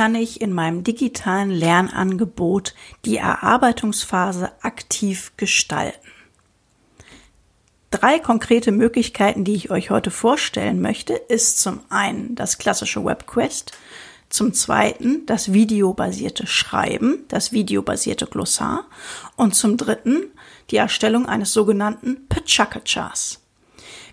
kann ich in meinem digitalen Lernangebot die Erarbeitungsphase aktiv gestalten? Drei konkrete Möglichkeiten, die ich euch heute vorstellen möchte, ist zum einen das klassische WebQuest, zum zweiten das videobasierte Schreiben, das videobasierte Glossar und zum dritten die Erstellung eines sogenannten Pachaka-Chars.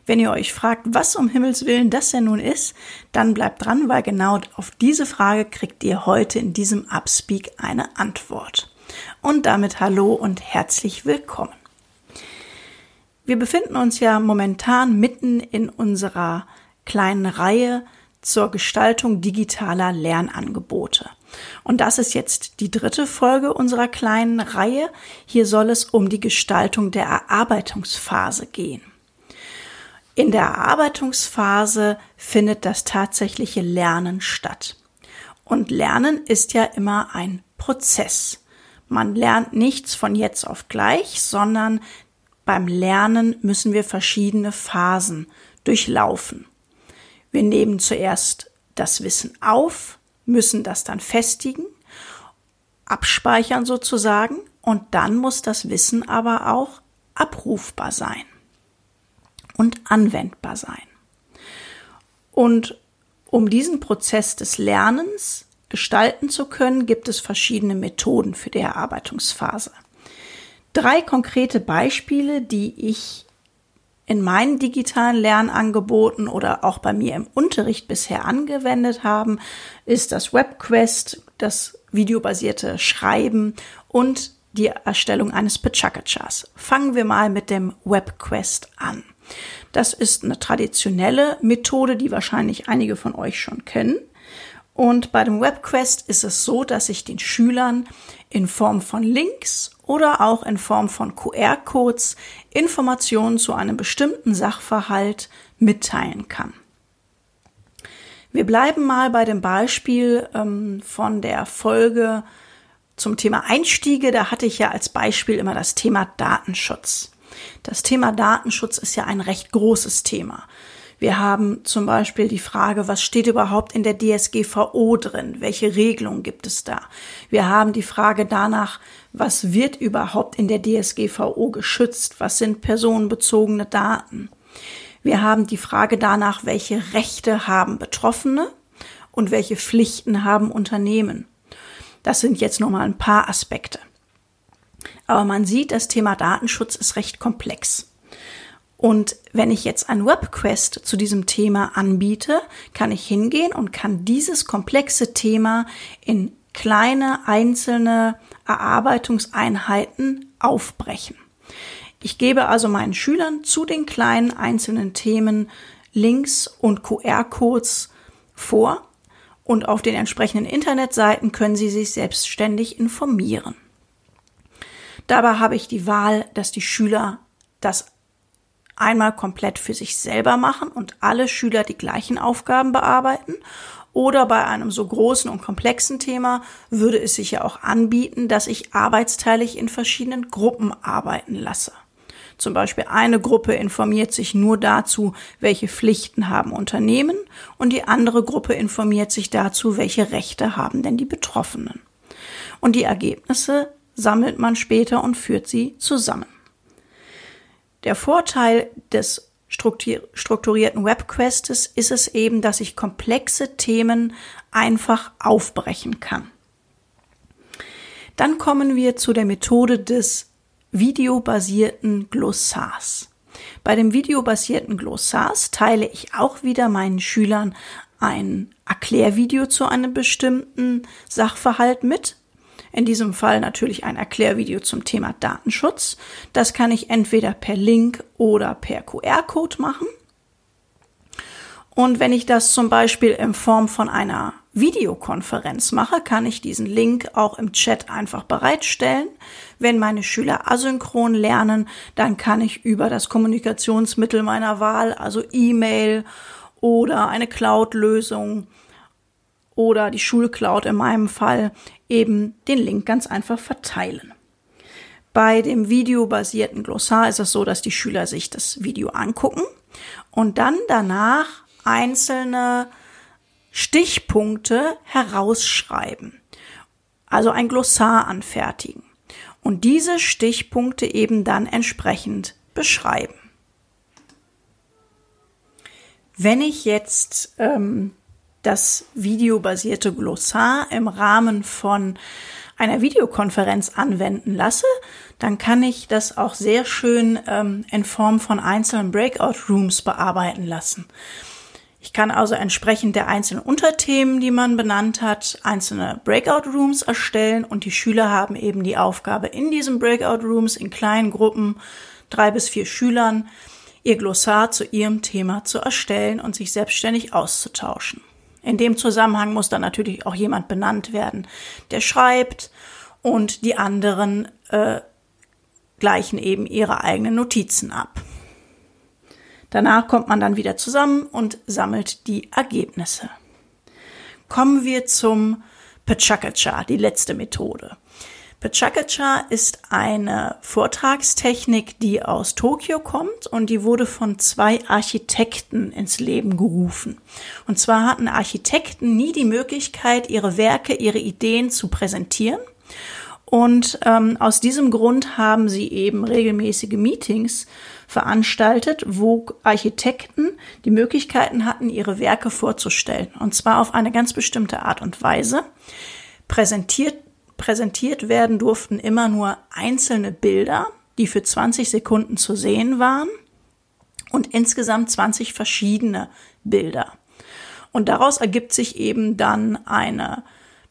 Wenn ihr euch fragt, was um Himmels Willen das denn nun ist, dann bleibt dran, weil genau auf diese Frage kriegt ihr heute in diesem Upspeak eine Antwort. Und damit hallo und herzlich willkommen. Wir befinden uns ja momentan mitten in unserer kleinen Reihe zur Gestaltung digitaler Lernangebote. Und das ist jetzt die dritte Folge unserer kleinen Reihe. Hier soll es um die Gestaltung der Erarbeitungsphase gehen. In der Erarbeitungsphase findet das tatsächliche Lernen statt. Und Lernen ist ja immer ein Prozess. Man lernt nichts von jetzt auf gleich, sondern beim Lernen müssen wir verschiedene Phasen durchlaufen. Wir nehmen zuerst das Wissen auf, müssen das dann festigen, abspeichern sozusagen und dann muss das Wissen aber auch abrufbar sein und anwendbar sein. Und um diesen Prozess des Lernens gestalten zu können, gibt es verschiedene Methoden für die Erarbeitungsphase. Drei konkrete Beispiele, die ich in meinen digitalen Lernangeboten oder auch bei mir im Unterricht bisher angewendet haben, ist das WebQuest, das videobasierte Schreiben und die Erstellung eines Pachaka-Chars. Fangen wir mal mit dem WebQuest an. Das ist eine traditionelle Methode, die wahrscheinlich einige von euch schon kennen. Und bei dem WebQuest ist es so, dass ich den Schülern in Form von Links oder auch in Form von QR-Codes Informationen zu einem bestimmten Sachverhalt mitteilen kann. Wir bleiben mal bei dem Beispiel ähm, von der Folge zum Thema Einstiege. Da hatte ich ja als Beispiel immer das Thema Datenschutz. Das Thema Datenschutz ist ja ein recht großes Thema. Wir haben zum Beispiel die Frage, was steht überhaupt in der DSGVO drin? Welche Regelungen gibt es da? Wir haben die Frage danach, was wird überhaupt in der DSGVO geschützt? Was sind personenbezogene Daten? Wir haben die Frage danach, welche Rechte haben Betroffene und welche Pflichten haben Unternehmen. Das sind jetzt nur mal ein paar Aspekte. Aber man sieht, das Thema Datenschutz ist recht komplex. Und wenn ich jetzt ein Webquest zu diesem Thema anbiete, kann ich hingehen und kann dieses komplexe Thema in kleine einzelne Erarbeitungseinheiten aufbrechen. Ich gebe also meinen Schülern zu den kleinen einzelnen Themen Links und QR-Codes vor und auf den entsprechenden Internetseiten können sie sich selbstständig informieren. Dabei habe ich die Wahl, dass die Schüler das einmal komplett für sich selber machen und alle Schüler die gleichen Aufgaben bearbeiten. Oder bei einem so großen und komplexen Thema würde es sich ja auch anbieten, dass ich arbeitsteilig in verschiedenen Gruppen arbeiten lasse. Zum Beispiel eine Gruppe informiert sich nur dazu, welche Pflichten haben Unternehmen und die andere Gruppe informiert sich dazu, welche Rechte haben denn die Betroffenen. Und die Ergebnisse sammelt man später und führt sie zusammen. Der Vorteil des strukturierten Webquestes ist es eben, dass ich komplexe Themen einfach aufbrechen kann. Dann kommen wir zu der Methode des videobasierten Glossars. Bei dem videobasierten Glossars teile ich auch wieder meinen Schülern ein Erklärvideo zu einem bestimmten Sachverhalt mit, in diesem Fall natürlich ein Erklärvideo zum Thema Datenschutz. Das kann ich entweder per Link oder per QR-Code machen. Und wenn ich das zum Beispiel in Form von einer Videokonferenz mache, kann ich diesen Link auch im Chat einfach bereitstellen. Wenn meine Schüler asynchron lernen, dann kann ich über das Kommunikationsmittel meiner Wahl, also E-Mail oder eine Cloud-Lösung oder die Schulcloud in meinem Fall eben den Link ganz einfach verteilen. Bei dem videobasierten Glossar ist es so, dass die Schüler sich das Video angucken und dann danach einzelne Stichpunkte herausschreiben, also ein Glossar anfertigen und diese Stichpunkte eben dann entsprechend beschreiben. Wenn ich jetzt ähm, das videobasierte Glossar im Rahmen von einer Videokonferenz anwenden lasse, dann kann ich das auch sehr schön ähm, in Form von einzelnen Breakout Rooms bearbeiten lassen. Ich kann also entsprechend der einzelnen Unterthemen, die man benannt hat, einzelne Breakout Rooms erstellen und die Schüler haben eben die Aufgabe, in diesen Breakout Rooms in kleinen Gruppen, drei bis vier Schülern, ihr Glossar zu ihrem Thema zu erstellen und sich selbstständig auszutauschen. In dem Zusammenhang muss dann natürlich auch jemand benannt werden, der schreibt und die anderen äh, gleichen eben ihre eigenen Notizen ab. Danach kommt man dann wieder zusammen und sammelt die Ergebnisse. Kommen wir zum Pachakacha, die letzte Methode. Pachakacha ist eine Vortragstechnik, die aus Tokio kommt und die wurde von zwei Architekten ins Leben gerufen. Und zwar hatten Architekten nie die Möglichkeit, ihre Werke, ihre Ideen zu präsentieren. Und ähm, aus diesem Grund haben sie eben regelmäßige Meetings veranstaltet, wo Architekten die Möglichkeiten hatten, ihre Werke vorzustellen. Und zwar auf eine ganz bestimmte Art und Weise. Präsentiert Präsentiert werden durften immer nur einzelne Bilder, die für 20 Sekunden zu sehen waren und insgesamt 20 verschiedene Bilder. Und daraus ergibt sich eben dann eine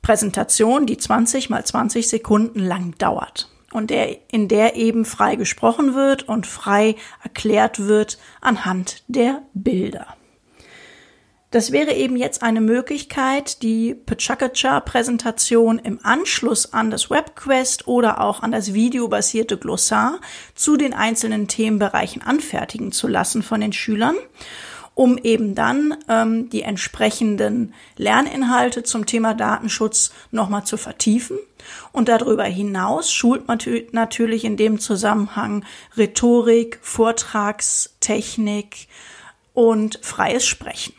Präsentation, die 20 mal 20 Sekunden lang dauert und der, in der eben frei gesprochen wird und frei erklärt wird anhand der Bilder. Das wäre eben jetzt eine Möglichkeit, die Pachakacha-Präsentation im Anschluss an das WebQuest oder auch an das videobasierte Glossar zu den einzelnen Themenbereichen anfertigen zu lassen von den Schülern, um eben dann ähm, die entsprechenden Lerninhalte zum Thema Datenschutz nochmal zu vertiefen. Und darüber hinaus schult man natürlich in dem Zusammenhang Rhetorik, Vortragstechnik und freies Sprechen.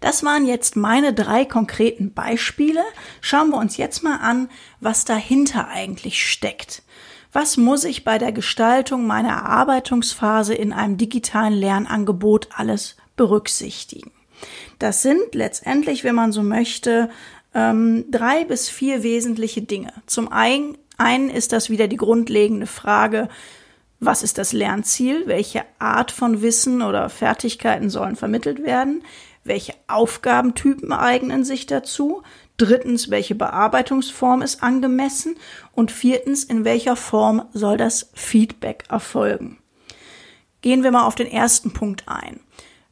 Das waren jetzt meine drei konkreten Beispiele. Schauen wir uns jetzt mal an, was dahinter eigentlich steckt. Was muss ich bei der Gestaltung meiner Erarbeitungsphase in einem digitalen Lernangebot alles berücksichtigen? Das sind letztendlich, wenn man so möchte, ähm, drei bis vier wesentliche Dinge. Zum einen, einen ist das wieder die grundlegende Frage, was ist das Lernziel? Welche Art von Wissen oder Fertigkeiten sollen vermittelt werden? welche Aufgabentypen eignen sich dazu, drittens, welche Bearbeitungsform ist angemessen und viertens, in welcher Form soll das Feedback erfolgen. Gehen wir mal auf den ersten Punkt ein.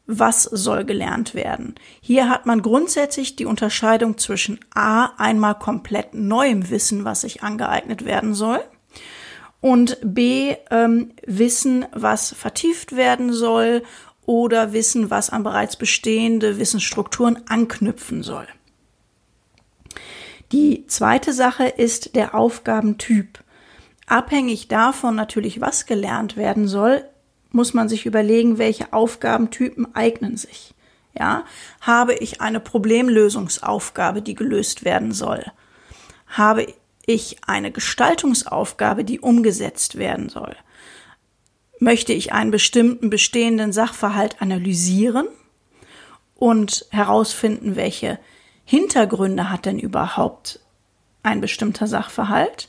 Was soll gelernt werden? Hier hat man grundsätzlich die Unterscheidung zwischen A, einmal komplett neuem Wissen, was sich angeeignet werden soll, und B, ähm, Wissen, was vertieft werden soll oder wissen, was an bereits bestehende Wissensstrukturen anknüpfen soll. Die zweite Sache ist der Aufgabentyp. Abhängig davon natürlich, was gelernt werden soll, muss man sich überlegen, welche Aufgabentypen eignen sich. Ja, habe ich eine Problemlösungsaufgabe, die gelöst werden soll? Habe ich eine Gestaltungsaufgabe, die umgesetzt werden soll? möchte ich einen bestimmten bestehenden Sachverhalt analysieren und herausfinden, welche Hintergründe hat denn überhaupt ein bestimmter Sachverhalt?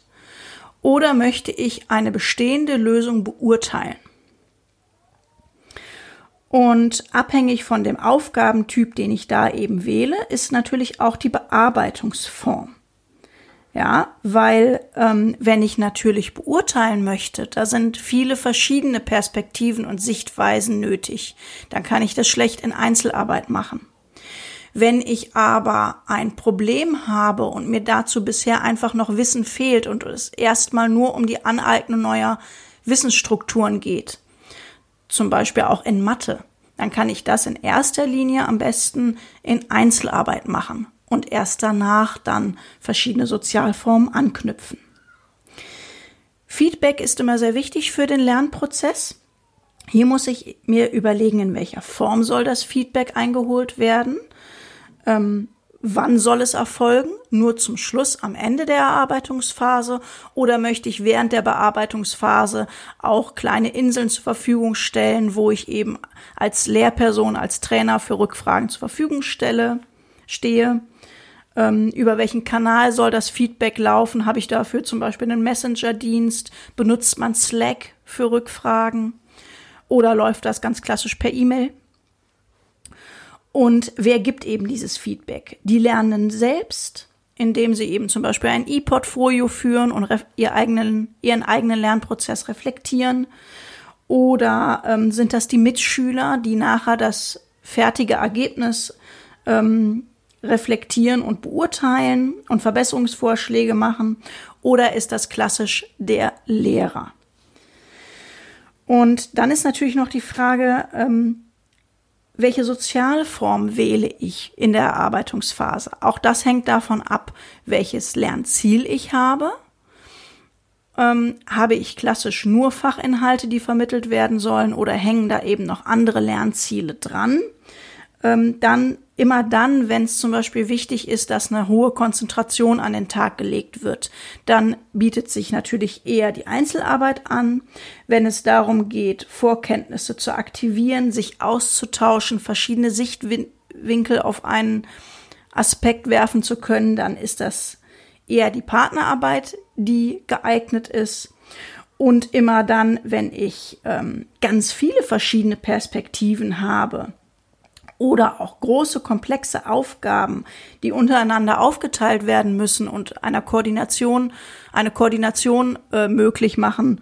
Oder möchte ich eine bestehende Lösung beurteilen? Und abhängig von dem Aufgabentyp, den ich da eben wähle, ist natürlich auch die Bearbeitungsform. Ja, weil ähm, wenn ich natürlich beurteilen möchte, da sind viele verschiedene Perspektiven und Sichtweisen nötig. Dann kann ich das schlecht in Einzelarbeit machen. Wenn ich aber ein Problem habe und mir dazu bisher einfach noch Wissen fehlt und es erstmal nur um die Aneignung neuer Wissensstrukturen geht, zum Beispiel auch in Mathe, dann kann ich das in erster Linie am besten in Einzelarbeit machen und erst danach dann verschiedene Sozialformen anknüpfen. Feedback ist immer sehr wichtig für den Lernprozess. Hier muss ich mir überlegen, in welcher Form soll das Feedback eingeholt werden. Ähm, wann soll es erfolgen? Nur zum Schluss am Ende der Erarbeitungsphase? Oder möchte ich während der Bearbeitungsphase auch kleine Inseln zur Verfügung stellen, wo ich eben als Lehrperson, als Trainer für Rückfragen zur Verfügung stelle, stehe? Ähm, über welchen Kanal soll das Feedback laufen? Habe ich dafür zum Beispiel einen Messenger-Dienst? Benutzt man Slack für Rückfragen? Oder läuft das ganz klassisch per E-Mail? Und wer gibt eben dieses Feedback? Die Lernenden selbst, indem sie eben zum Beispiel ein E-Portfolio führen und ihr eigenen, ihren eigenen Lernprozess reflektieren. Oder ähm, sind das die Mitschüler, die nachher das fertige Ergebnis ähm, reflektieren und beurteilen und Verbesserungsvorschläge machen? Oder ist das klassisch der Lehrer? Und dann ist natürlich noch die Frage, ähm, welche Sozialform wähle ich in der Erarbeitungsphase? Auch das hängt davon ab, welches Lernziel ich habe. Ähm, habe ich klassisch nur Fachinhalte, die vermittelt werden sollen, oder hängen da eben noch andere Lernziele dran? Ähm, dann immer dann, wenn es zum Beispiel wichtig ist, dass eine hohe Konzentration an den Tag gelegt wird, dann bietet sich natürlich eher die Einzelarbeit an. Wenn es darum geht, Vorkenntnisse zu aktivieren, sich auszutauschen, verschiedene Sichtwinkel auf einen Aspekt werfen zu können, dann ist das eher die Partnerarbeit, die geeignet ist. Und immer dann, wenn ich ähm, ganz viele verschiedene Perspektiven habe, oder auch große, komplexe Aufgaben, die untereinander aufgeteilt werden müssen und einer Koordination, eine Koordination äh, möglich machen,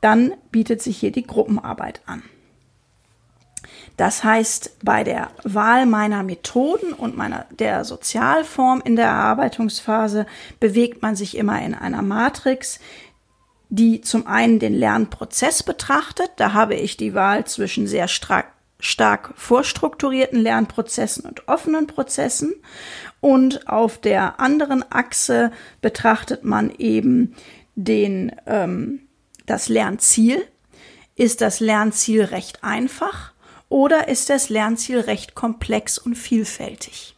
dann bietet sich hier die Gruppenarbeit an. Das heißt, bei der Wahl meiner Methoden und meiner, der Sozialform in der Erarbeitungsphase bewegt man sich immer in einer Matrix, die zum einen den Lernprozess betrachtet. Da habe ich die Wahl zwischen sehr stark, stark vorstrukturierten Lernprozessen und offenen Prozessen. Und auf der anderen Achse betrachtet man eben den, ähm, das Lernziel. Ist das Lernziel recht einfach oder ist das Lernziel recht komplex und vielfältig?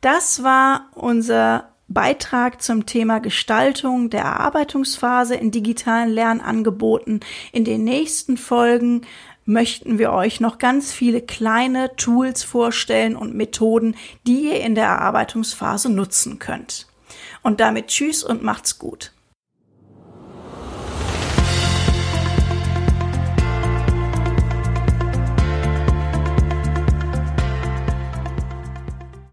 Das war unser Beitrag zum Thema Gestaltung der Erarbeitungsphase in digitalen Lernangeboten. In den nächsten Folgen möchten wir euch noch ganz viele kleine Tools vorstellen und Methoden, die ihr in der Erarbeitungsphase nutzen könnt. Und damit tschüss und macht's gut.